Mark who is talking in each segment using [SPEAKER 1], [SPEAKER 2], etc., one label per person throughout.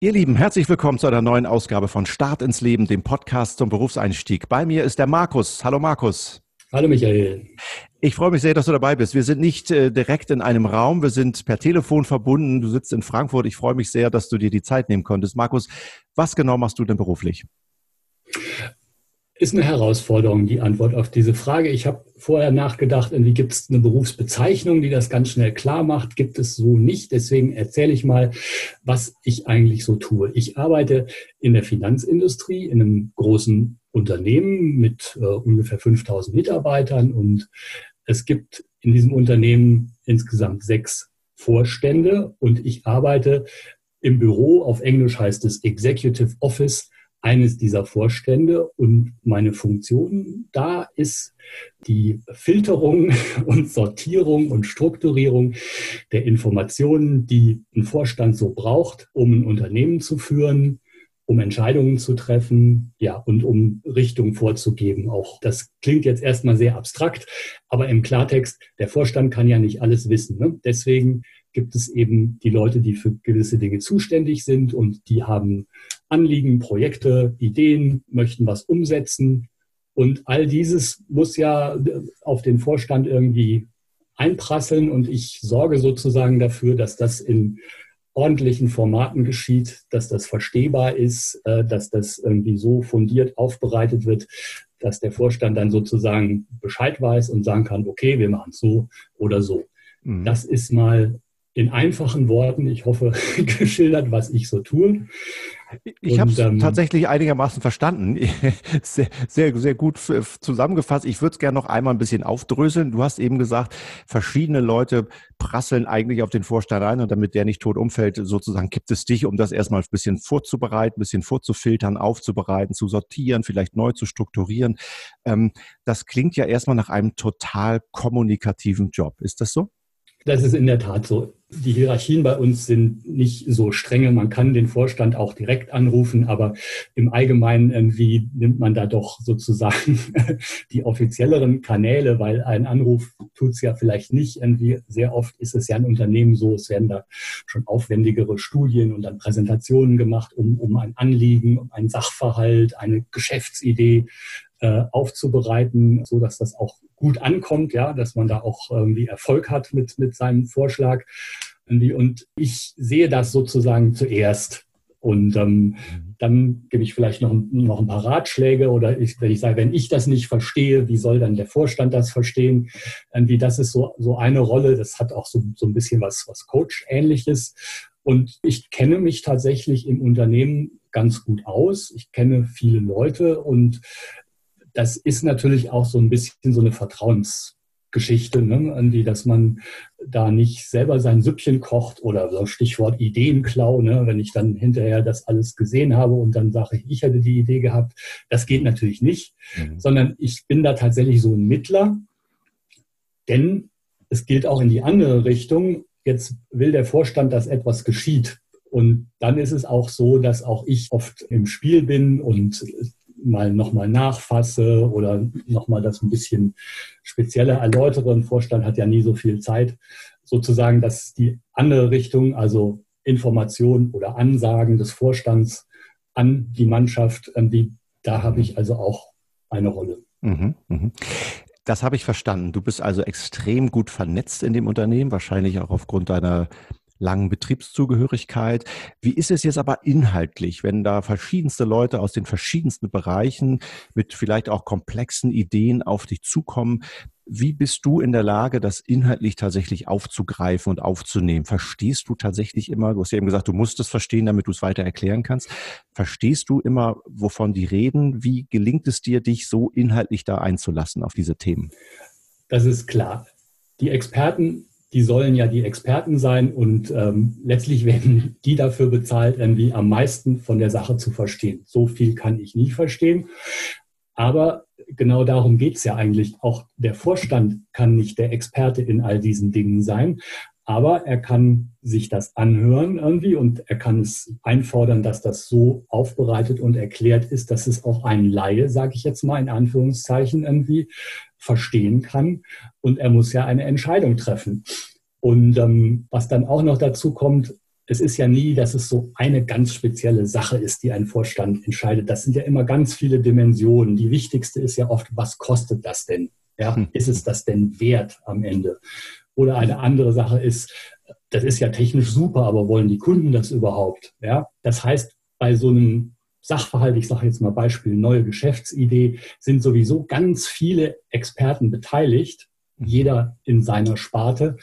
[SPEAKER 1] Ihr Lieben, herzlich willkommen zu einer neuen Ausgabe von Start ins Leben, dem Podcast zum Berufseinstieg. Bei mir ist der Markus. Hallo Markus.
[SPEAKER 2] Hallo Michael.
[SPEAKER 1] Ich freue mich sehr, dass du dabei bist. Wir sind nicht äh, direkt in einem Raum, wir sind per Telefon verbunden. Du sitzt in Frankfurt. Ich freue mich sehr, dass du dir die Zeit nehmen konntest. Markus, was genau machst du denn beruflich?
[SPEAKER 2] Ist eine Herausforderung, die Antwort auf diese Frage. Ich habe vorher nachgedacht, irgendwie gibt es eine Berufsbezeichnung, die das ganz schnell klar macht. Gibt es so nicht. Deswegen erzähle ich mal, was ich eigentlich so tue. Ich arbeite in der Finanzindustrie, in einem großen Unternehmen mit äh, ungefähr 5000 Mitarbeitern und es gibt in diesem Unternehmen insgesamt sechs Vorstände und ich arbeite im Büro, auf Englisch heißt es Executive Office eines dieser Vorstände und meine Funktion da ist die Filterung und Sortierung und Strukturierung der Informationen, die ein Vorstand so braucht, um ein Unternehmen zu führen, um Entscheidungen zu treffen, ja, und um Richtung vorzugeben. Auch das klingt jetzt erstmal sehr abstrakt, aber im Klartext, der Vorstand kann ja nicht alles wissen. Ne? Deswegen gibt es eben die Leute, die für gewisse Dinge zuständig sind und die haben Anliegen, Projekte, Ideen, möchten was umsetzen. Und all dieses muss ja auf den Vorstand irgendwie einprasseln und ich sorge sozusagen dafür, dass das in ordentlichen Formaten geschieht, dass das verstehbar ist, äh, dass das irgendwie so fundiert aufbereitet wird, dass der Vorstand dann sozusagen Bescheid weiß und sagen kann, okay, wir machen es so oder so. Mhm. Das ist mal in einfachen Worten, ich hoffe, geschildert, was ich so tue.
[SPEAKER 1] Ich habe es ähm, tatsächlich einigermaßen verstanden. Sehr, sehr, sehr gut zusammengefasst. Ich würde es gerne noch einmal ein bisschen aufdröseln. Du hast eben gesagt, verschiedene Leute prasseln eigentlich auf den Vorstand ein und damit der nicht tot umfällt, sozusagen gibt es dich, um das erstmal ein bisschen vorzubereiten, ein bisschen vorzufiltern, aufzubereiten, zu sortieren, vielleicht neu zu strukturieren. Ähm, das klingt ja erstmal nach einem total kommunikativen Job. Ist das so?
[SPEAKER 2] Das ist in der Tat so. Die Hierarchien bei uns sind nicht so strenge. Man kann den Vorstand auch direkt anrufen, aber im Allgemeinen irgendwie nimmt man da doch sozusagen die offizielleren Kanäle, weil ein Anruf tut es ja vielleicht nicht. Irgendwie sehr oft ist es ja ein Unternehmen so, es werden da schon aufwendigere Studien und dann Präsentationen gemacht, um, um ein Anliegen, um einen Sachverhalt, eine Geschäftsidee äh, aufzubereiten, so dass das auch gut ankommt, ja, dass man da auch irgendwie Erfolg hat mit, mit seinem Vorschlag. Und ich sehe das sozusagen zuerst. Und ähm, dann gebe ich vielleicht noch, noch ein paar Ratschläge oder ich, wenn ich sage, wenn ich das nicht verstehe, wie soll dann der Vorstand das verstehen? Irgendwie das ist so, so eine Rolle, das hat auch so, so ein bisschen was, was Coach-ähnliches. Und ich kenne mich tatsächlich im Unternehmen ganz gut aus. Ich kenne viele Leute und das ist natürlich auch so ein bisschen so eine Vertrauensgeschichte, ne? irgendwie, dass man da nicht selber sein Süppchen kocht oder so Stichwort Ideenklau, ne? wenn ich dann hinterher das alles gesehen habe und dann sage ich, ich hätte die Idee gehabt. Das geht natürlich nicht, mhm. sondern ich bin da tatsächlich so ein Mittler, denn es gilt auch in die andere Richtung. Jetzt will der Vorstand, dass etwas geschieht. Und dann ist es auch so, dass auch ich oft im Spiel bin und mal nochmal nachfasse oder nochmal das ein bisschen spezieller erläutere. Ein Vorstand hat ja nie so viel Zeit. Sozusagen, dass die andere Richtung, also Information oder Ansagen des Vorstands an die Mannschaft, die, da habe ich also auch eine Rolle. Mhm,
[SPEAKER 1] mh. Das habe ich verstanden. Du bist also extrem gut vernetzt in dem Unternehmen, wahrscheinlich auch aufgrund deiner langen Betriebszugehörigkeit. Wie ist es jetzt aber inhaltlich, wenn da verschiedenste Leute aus den verschiedensten Bereichen mit vielleicht auch komplexen Ideen auf dich zukommen? Wie bist du in der Lage, das inhaltlich tatsächlich aufzugreifen und aufzunehmen? Verstehst du tatsächlich immer, du hast ja eben gesagt, du musst es verstehen, damit du es weiter erklären kannst. Verstehst du immer, wovon die reden? Wie gelingt es dir, dich so inhaltlich da einzulassen auf diese Themen?
[SPEAKER 2] Das ist klar. Die Experten die sollen ja die Experten sein und ähm, letztlich werden die dafür bezahlt, irgendwie am meisten von der Sache zu verstehen. So viel kann ich nie verstehen. Aber genau darum geht es ja eigentlich. Auch der Vorstand kann nicht der Experte in all diesen Dingen sein. Aber er kann sich das anhören irgendwie und er kann es einfordern, dass das so aufbereitet und erklärt ist, dass es auch ein Laie, sage ich jetzt mal in Anführungszeichen irgendwie, verstehen kann. Und er muss ja eine Entscheidung treffen. Und ähm, was dann auch noch dazu kommt, es ist ja nie, dass es so eine ganz spezielle Sache ist, die ein Vorstand entscheidet. Das sind ja immer ganz viele Dimensionen. Die wichtigste ist ja oft, was kostet das denn? Ja, hm. ist es das denn wert am Ende? Oder eine andere Sache ist, das ist ja technisch super, aber wollen die Kunden das überhaupt? Ja, das heißt, bei so einem Sachverhalt, ich sage jetzt mal Beispiel neue Geschäftsidee, sind sowieso ganz viele Experten beteiligt, hm. jeder in seiner Sparte.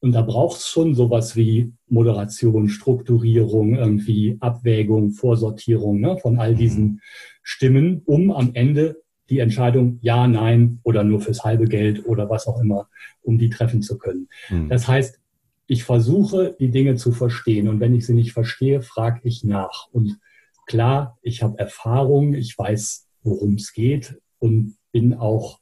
[SPEAKER 2] Und da braucht es schon sowas wie Moderation, Strukturierung, irgendwie Abwägung, Vorsortierung ne, von all diesen mhm. Stimmen, um am Ende die Entscheidung ja, nein oder nur fürs halbe Geld oder was auch immer, um die treffen zu können. Mhm. Das heißt, ich versuche, die Dinge zu verstehen. Und wenn ich sie nicht verstehe, frage ich nach. Und klar, ich habe Erfahrung, ich weiß, worum es geht und bin auch,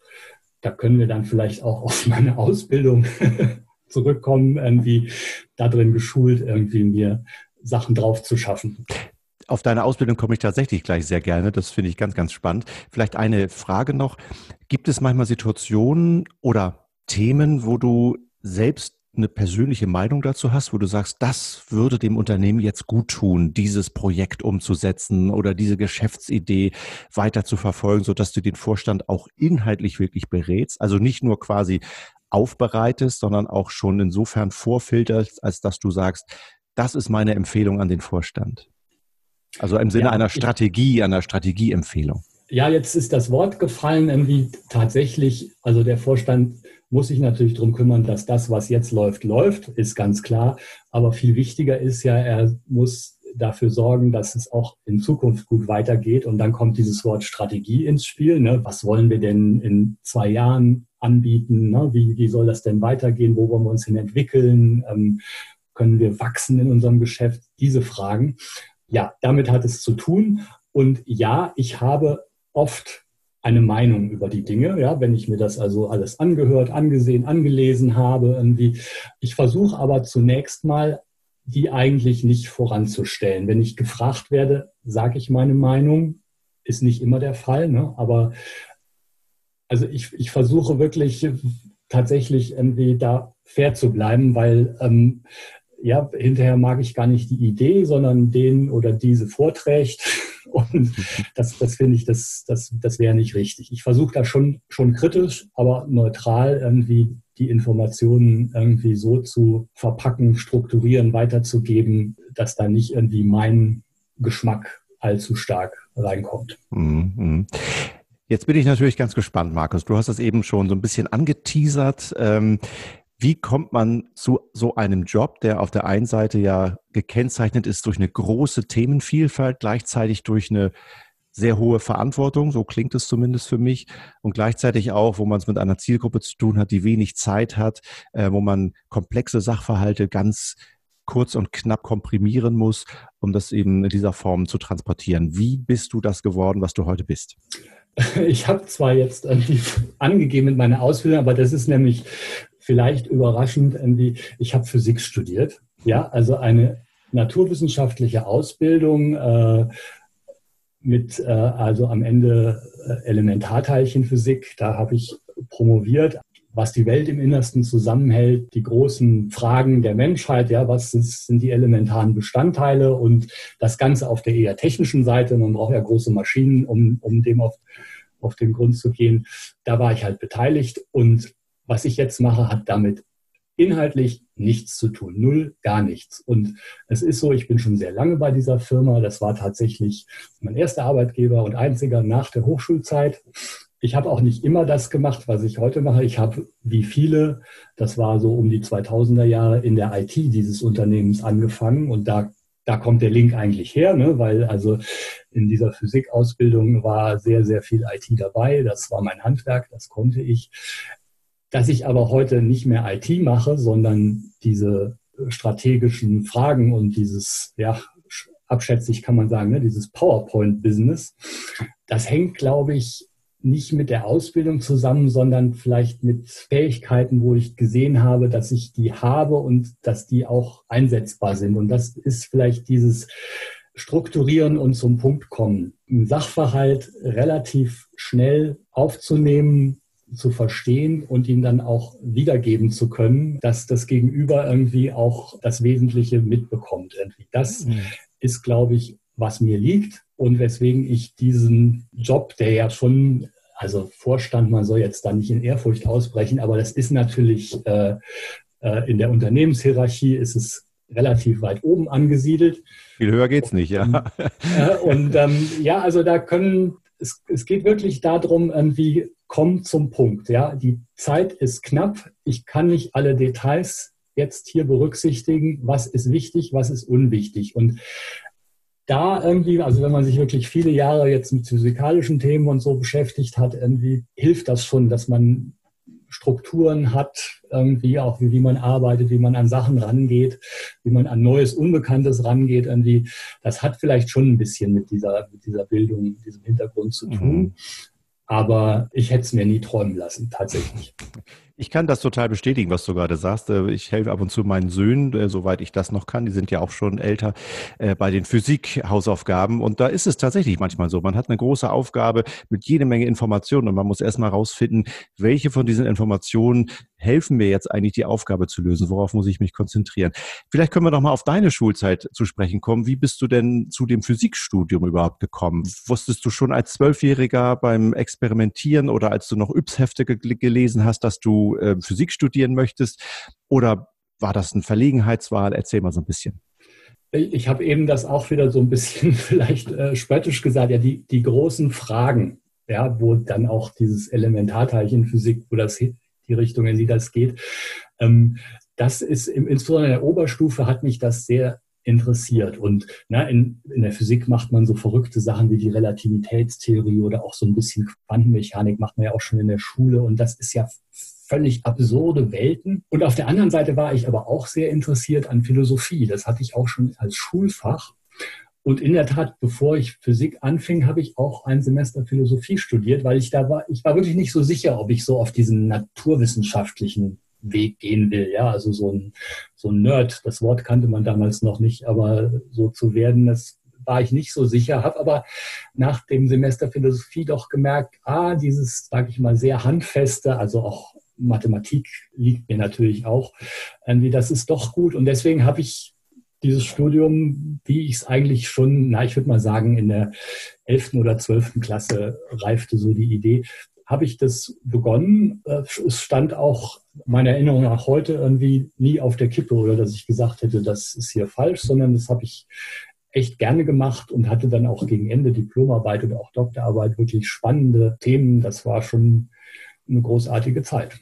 [SPEAKER 2] da können wir dann vielleicht auch auf meine Ausbildung zurückkommen, irgendwie da drin geschult, irgendwie mir Sachen drauf zu schaffen.
[SPEAKER 1] Auf deine Ausbildung komme ich tatsächlich gleich sehr gerne. Das finde ich ganz, ganz spannend. Vielleicht eine Frage noch. Gibt es manchmal Situationen oder Themen, wo du selbst eine persönliche Meinung dazu hast, wo du sagst, das würde dem Unternehmen jetzt gut tun, dieses Projekt umzusetzen oder diese Geschäftsidee weiter zu verfolgen, sodass du den Vorstand auch inhaltlich wirklich berätst? Also nicht nur quasi aufbereitest, sondern auch schon insofern vorfilterst, als dass du sagst, das ist meine Empfehlung an den Vorstand. Also im Sinne ja, einer Strategie, einer Strategieempfehlung.
[SPEAKER 2] Ja, jetzt ist das Wort gefallen, irgendwie tatsächlich, also der Vorstand muss sich natürlich darum kümmern, dass das, was jetzt läuft, läuft, ist ganz klar. Aber viel wichtiger ist ja, er muss dafür sorgen, dass es auch in Zukunft gut weitergeht. Und dann kommt dieses Wort Strategie ins Spiel. Ne? Was wollen wir denn in zwei Jahren anbieten? Ne? Wie, wie soll das denn weitergehen? Wo wollen wir uns hin entwickeln? Ähm, können wir wachsen in unserem Geschäft? Diese Fragen. Ja, damit hat es zu tun. Und ja, ich habe oft eine Meinung über die Dinge, ja, wenn ich mir das also alles angehört, angesehen, angelesen habe, irgendwie. Ich versuche aber zunächst mal, die eigentlich nicht voranzustellen. Wenn ich gefragt werde, sage ich meine Meinung, ist nicht immer der Fall, ne? aber also ich, ich versuche wirklich tatsächlich irgendwie da fair zu bleiben, weil ähm, ja, hinterher mag ich gar nicht die Idee, sondern den oder diese vorträgt. Und das, das finde ich, das, das, das wäre nicht richtig. Ich versuche da schon, schon kritisch, aber neutral irgendwie die Informationen irgendwie so zu verpacken, strukturieren, weiterzugeben, dass da nicht irgendwie mein Geschmack allzu stark reinkommt. Mhm.
[SPEAKER 1] Jetzt bin ich natürlich ganz gespannt, Markus. Du hast das eben schon so ein bisschen angeteasert. Ähm, wie kommt man zu so einem Job, der auf der einen Seite ja gekennzeichnet ist durch eine große Themenvielfalt, gleichzeitig durch eine sehr hohe Verantwortung, so klingt es zumindest für mich, und gleichzeitig auch, wo man es mit einer Zielgruppe zu tun hat, die wenig Zeit hat, äh, wo man komplexe Sachverhalte ganz kurz und knapp komprimieren muss, um das eben in dieser Form zu transportieren. Wie bist du das geworden, was du heute bist?
[SPEAKER 2] Ich habe zwar jetzt angegeben mit meiner Ausbildung, aber das ist nämlich vielleicht überraschend, ich habe Physik studiert. Ja, also eine naturwissenschaftliche Ausbildung äh, mit äh, also am Ende äh, Elementarteilchenphysik. Da habe ich promoviert was die Welt im Innersten zusammenhält, die großen Fragen der Menschheit, ja, was sind die elementaren Bestandteile und das Ganze auf der eher technischen Seite. Man braucht ja große Maschinen, um, um dem auf, auf den Grund zu gehen. Da war ich halt beteiligt und was ich jetzt mache, hat damit inhaltlich nichts zu tun, null, gar nichts. Und es ist so, ich bin schon sehr lange bei dieser Firma. Das war tatsächlich mein erster Arbeitgeber und einziger nach der Hochschulzeit ich habe auch nicht immer das gemacht, was ich heute mache. Ich habe, wie viele, das war so um die 2000er Jahre, in der IT dieses Unternehmens angefangen. Und da, da kommt der Link eigentlich her, ne? weil also in dieser Physikausbildung war sehr, sehr viel IT dabei. Das war mein Handwerk, das konnte ich. Dass ich aber heute nicht mehr IT mache, sondern diese strategischen Fragen und dieses, ja, abschätzig kann man sagen, ne, dieses PowerPoint-Business, das hängt, glaube ich, nicht mit der Ausbildung zusammen, sondern vielleicht mit Fähigkeiten, wo ich gesehen habe, dass ich die habe und dass die auch einsetzbar sind. Und das ist vielleicht dieses Strukturieren und zum Punkt kommen. Ein Sachverhalt relativ schnell aufzunehmen, zu verstehen und ihn dann auch wiedergeben zu können, dass das Gegenüber irgendwie auch das Wesentliche mitbekommt. Irgendwie. Das mhm. ist, glaube ich, was mir liegt und weswegen ich diesen Job, der ja schon, also Vorstand, man soll jetzt da nicht in Ehrfurcht ausbrechen, aber das ist natürlich äh, äh, in der Unternehmenshierarchie ist es relativ weit oben angesiedelt.
[SPEAKER 1] Viel höher geht es nicht, ja.
[SPEAKER 2] Äh, und ähm, ja, also da können, es, es geht wirklich darum, irgendwie, komm zum Punkt. Ja, die Zeit ist knapp. Ich kann nicht alle Details jetzt hier berücksichtigen. Was ist wichtig, was ist unwichtig? Und da irgendwie, also wenn man sich wirklich viele Jahre jetzt mit physikalischen Themen und so beschäftigt hat, irgendwie hilft das schon, dass man Strukturen hat, irgendwie auch wie, wie man arbeitet, wie man an Sachen rangeht, wie man an Neues, Unbekanntes rangeht, irgendwie. Das hat vielleicht schon ein bisschen mit dieser, mit dieser Bildung, diesem Hintergrund zu tun. Mhm. Aber ich hätte es mir nie träumen lassen, tatsächlich.
[SPEAKER 1] Ich kann das total bestätigen, was du gerade sagst. Äh, ich helfe ab und zu meinen Söhnen, äh, soweit ich das noch kann. Die sind ja auch schon älter äh, bei den Physik-Hausaufgaben. Und da ist es tatsächlich manchmal so. Man hat eine große Aufgabe mit jede Menge Informationen und man muss erstmal rausfinden, welche von diesen Informationen helfen mir jetzt eigentlich die Aufgabe zu lösen? Worauf muss ich mich konzentrieren? Vielleicht können wir doch mal auf deine Schulzeit zu sprechen kommen. Wie bist du denn zu dem Physikstudium überhaupt gekommen? Wusstest du schon als Zwölfjähriger beim Experimentieren oder als du noch Yps-Hefte gelesen hast, dass du äh, Physik studieren möchtest? Oder war das eine Verlegenheitswahl? Erzähl mal so ein bisschen.
[SPEAKER 2] Ich habe eben das auch wieder so ein bisschen vielleicht äh, spöttisch gesagt, ja, die, die großen Fragen, ja, wo dann auch dieses Elementarteilchenphysik, wo das die Richtung, in die das geht, ähm, das ist im, insbesondere in der Oberstufe hat mich das sehr interessiert. Und na, in, in der Physik macht man so verrückte Sachen wie die Relativitätstheorie oder auch so ein bisschen Quantenmechanik macht man ja auch schon in der Schule. Und das ist ja völlig absurde Welten. Und auf der anderen Seite war ich aber auch sehr interessiert an Philosophie. Das hatte ich auch schon als Schulfach. Und in der Tat, bevor ich Physik anfing, habe ich auch ein Semester Philosophie studiert, weil ich da war, ich war wirklich nicht so sicher, ob ich so auf diesen naturwissenschaftlichen Weg gehen will. Ja, also so ein, so ein Nerd, das Wort kannte man damals noch nicht, aber so zu werden, das war ich nicht so sicher, habe aber nach dem Semester Philosophie doch gemerkt, ah, dieses, sage ich mal, sehr handfeste, also auch Mathematik liegt mir natürlich auch. Irgendwie, das ist doch gut. Und deswegen habe ich dieses Studium, wie ich es eigentlich schon, na, ich würde mal sagen, in der 11. oder 12. Klasse reifte so die Idee, habe ich das begonnen. Äh, es stand auch meiner Erinnerung nach heute irgendwie nie auf der Kippe oder dass ich gesagt hätte, das ist hier falsch, sondern das habe ich echt gerne gemacht und hatte dann auch gegen Ende Diplomarbeit oder auch Doktorarbeit wirklich spannende Themen. Das war schon eine großartige Zeit.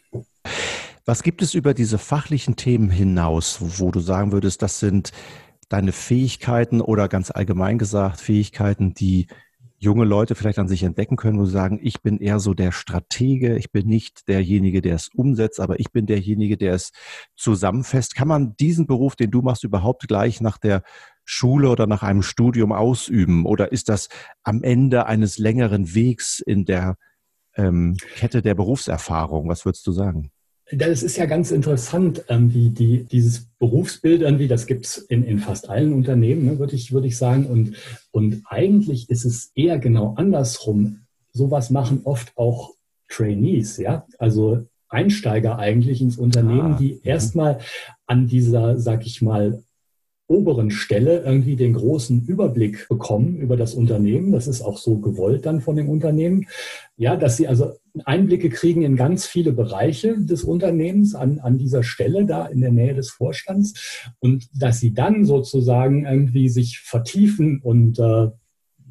[SPEAKER 1] Was gibt es über diese fachlichen Themen hinaus, wo du sagen würdest, das sind deine Fähigkeiten oder ganz allgemein gesagt Fähigkeiten, die junge Leute vielleicht an sich entdecken können, wo sie sagen, ich bin eher so der Stratege, ich bin nicht derjenige, der es umsetzt, aber ich bin derjenige, der es zusammenfasst. Kann man diesen Beruf, den du machst, überhaupt gleich nach der Schule oder nach einem Studium ausüben? Oder ist das am Ende eines längeren Wegs in der ähm, Kette der Berufserfahrung? Was würdest du sagen?
[SPEAKER 2] Das ist ja ganz interessant, ähm, wie die, dieses Berufsbild irgendwie, das gibt es in, in fast allen Unternehmen, ne, würde ich, würd ich sagen. Und, und eigentlich ist es eher genau andersrum. Sowas machen oft auch Trainees, ja. Also Einsteiger eigentlich ins Unternehmen, ah, die mhm. erstmal an dieser, sag ich mal, oberen Stelle irgendwie den großen Überblick bekommen über das Unternehmen. Das ist auch so gewollt dann von dem Unternehmen. Ja, dass sie also Einblicke kriegen in ganz viele Bereiche des Unternehmens an, an dieser Stelle da in der Nähe des Vorstands und dass sie dann sozusagen irgendwie sich vertiefen und äh,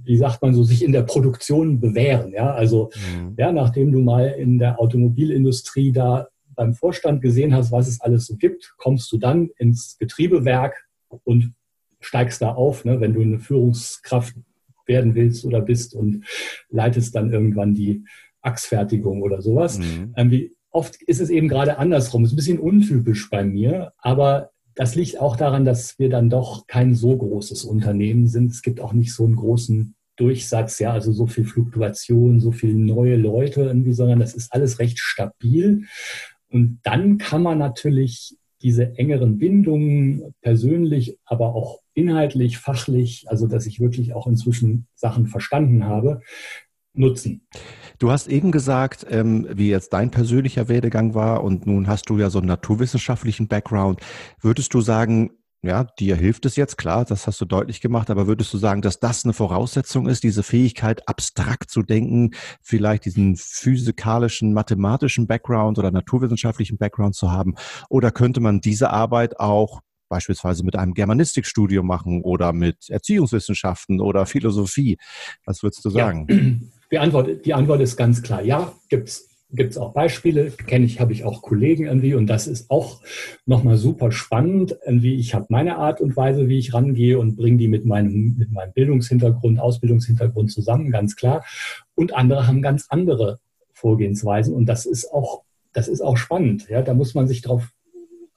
[SPEAKER 2] wie sagt man so, sich in der Produktion bewähren. Ja, also mhm. ja, nachdem du mal in der Automobilindustrie da beim Vorstand gesehen hast, was es alles so gibt, kommst du dann ins Getriebewerk und steigst da auf, ne, wenn du eine Führungskraft werden willst oder bist und leitest dann irgendwann die Achsfertigung oder sowas. Mhm. Ähm, oft ist es eben gerade andersrum. Ist ein bisschen untypisch bei mir, aber das liegt auch daran, dass wir dann doch kein so großes Unternehmen sind. Es gibt auch nicht so einen großen Durchsatz, ja, also so viel Fluktuation, so viele neue Leute irgendwie, sondern das ist alles recht stabil. Und dann kann man natürlich diese engeren Bindungen persönlich, aber auch inhaltlich, fachlich, also dass ich wirklich auch inzwischen Sachen verstanden habe, nutzen.
[SPEAKER 1] Du hast eben gesagt, ähm, wie jetzt dein persönlicher Werdegang war und nun hast du ja so einen naturwissenschaftlichen Background. Würdest du sagen, ja, dir hilft es jetzt, klar, das hast du deutlich gemacht, aber würdest du sagen, dass das eine Voraussetzung ist, diese Fähigkeit, abstrakt zu denken, vielleicht diesen physikalischen, mathematischen Background oder naturwissenschaftlichen Background zu haben? Oder könnte man diese Arbeit auch beispielsweise mit einem Germanistikstudium machen oder mit Erziehungswissenschaften oder Philosophie? Was würdest du sagen? Ja.
[SPEAKER 2] Die, Antwort, die Antwort ist ganz klar, ja, gibt's gibt es auch Beispiele, kenne ich, habe ich auch Kollegen irgendwie und das ist auch nochmal super spannend. Irgendwie, ich habe meine Art und Weise, wie ich rangehe und bringe die mit meinem, mit meinem Bildungshintergrund, Ausbildungshintergrund zusammen, ganz klar. Und andere haben ganz andere Vorgehensweisen und das ist auch, das ist auch spannend. Ja, da muss man sich drauf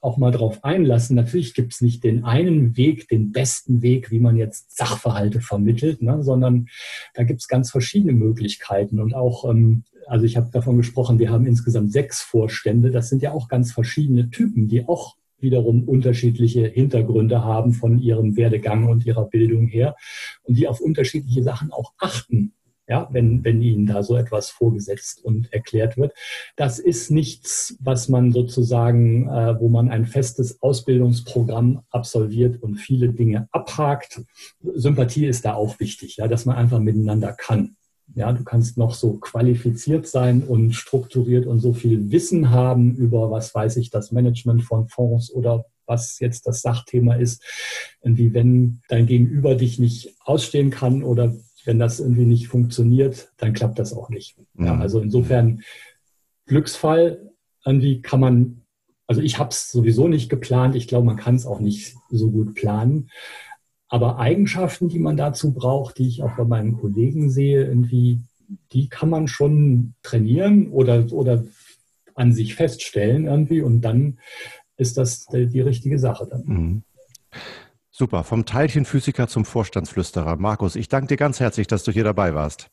[SPEAKER 2] auch mal drauf einlassen. Natürlich gibt es nicht den einen Weg, den besten Weg, wie man jetzt Sachverhalte vermittelt, ne, sondern da gibt es ganz verschiedene Möglichkeiten und auch ähm, also ich habe davon gesprochen, wir haben insgesamt sechs Vorstände. Das sind ja auch ganz verschiedene Typen, die auch wiederum unterschiedliche Hintergründe haben von ihrem Werdegang und ihrer Bildung her und die auf unterschiedliche Sachen auch achten. Ja, wenn, wenn ihnen da so etwas vorgesetzt und erklärt wird. Das ist nichts, was man sozusagen, äh, wo man ein festes Ausbildungsprogramm absolviert und viele Dinge abhakt. Sympathie ist da auch wichtig, ja, dass man einfach miteinander kann. Ja, du kannst noch so qualifiziert sein und strukturiert und so viel Wissen haben über, was weiß ich, das Management von Fonds oder was jetzt das Sachthema ist. Irgendwie, wenn dein Gegenüber dich nicht ausstehen kann oder wenn das irgendwie nicht funktioniert, dann klappt das auch nicht. Ja, mhm. also insofern Glücksfall, irgendwie kann man, also ich habe es sowieso nicht geplant. Ich glaube, man kann es auch nicht so gut planen. Aber Eigenschaften, die man dazu braucht, die ich auch bei meinen Kollegen sehe, irgendwie, die kann man schon trainieren oder, oder an sich feststellen irgendwie und dann ist das die, richtige Sache dann. Mhm.
[SPEAKER 1] Super, vom Teilchenphysiker zum Vorstandsflüsterer. Markus, ich danke dir ganz herzlich, dass du hier dabei warst.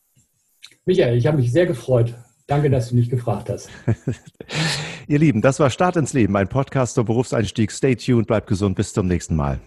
[SPEAKER 2] Michael, ich habe mich sehr gefreut. Danke, dass du mich gefragt hast.
[SPEAKER 1] Ihr Lieben, das war Start ins Leben, ein Podcast zum Berufseinstieg. Stay tuned, bleibt gesund, bis zum nächsten Mal.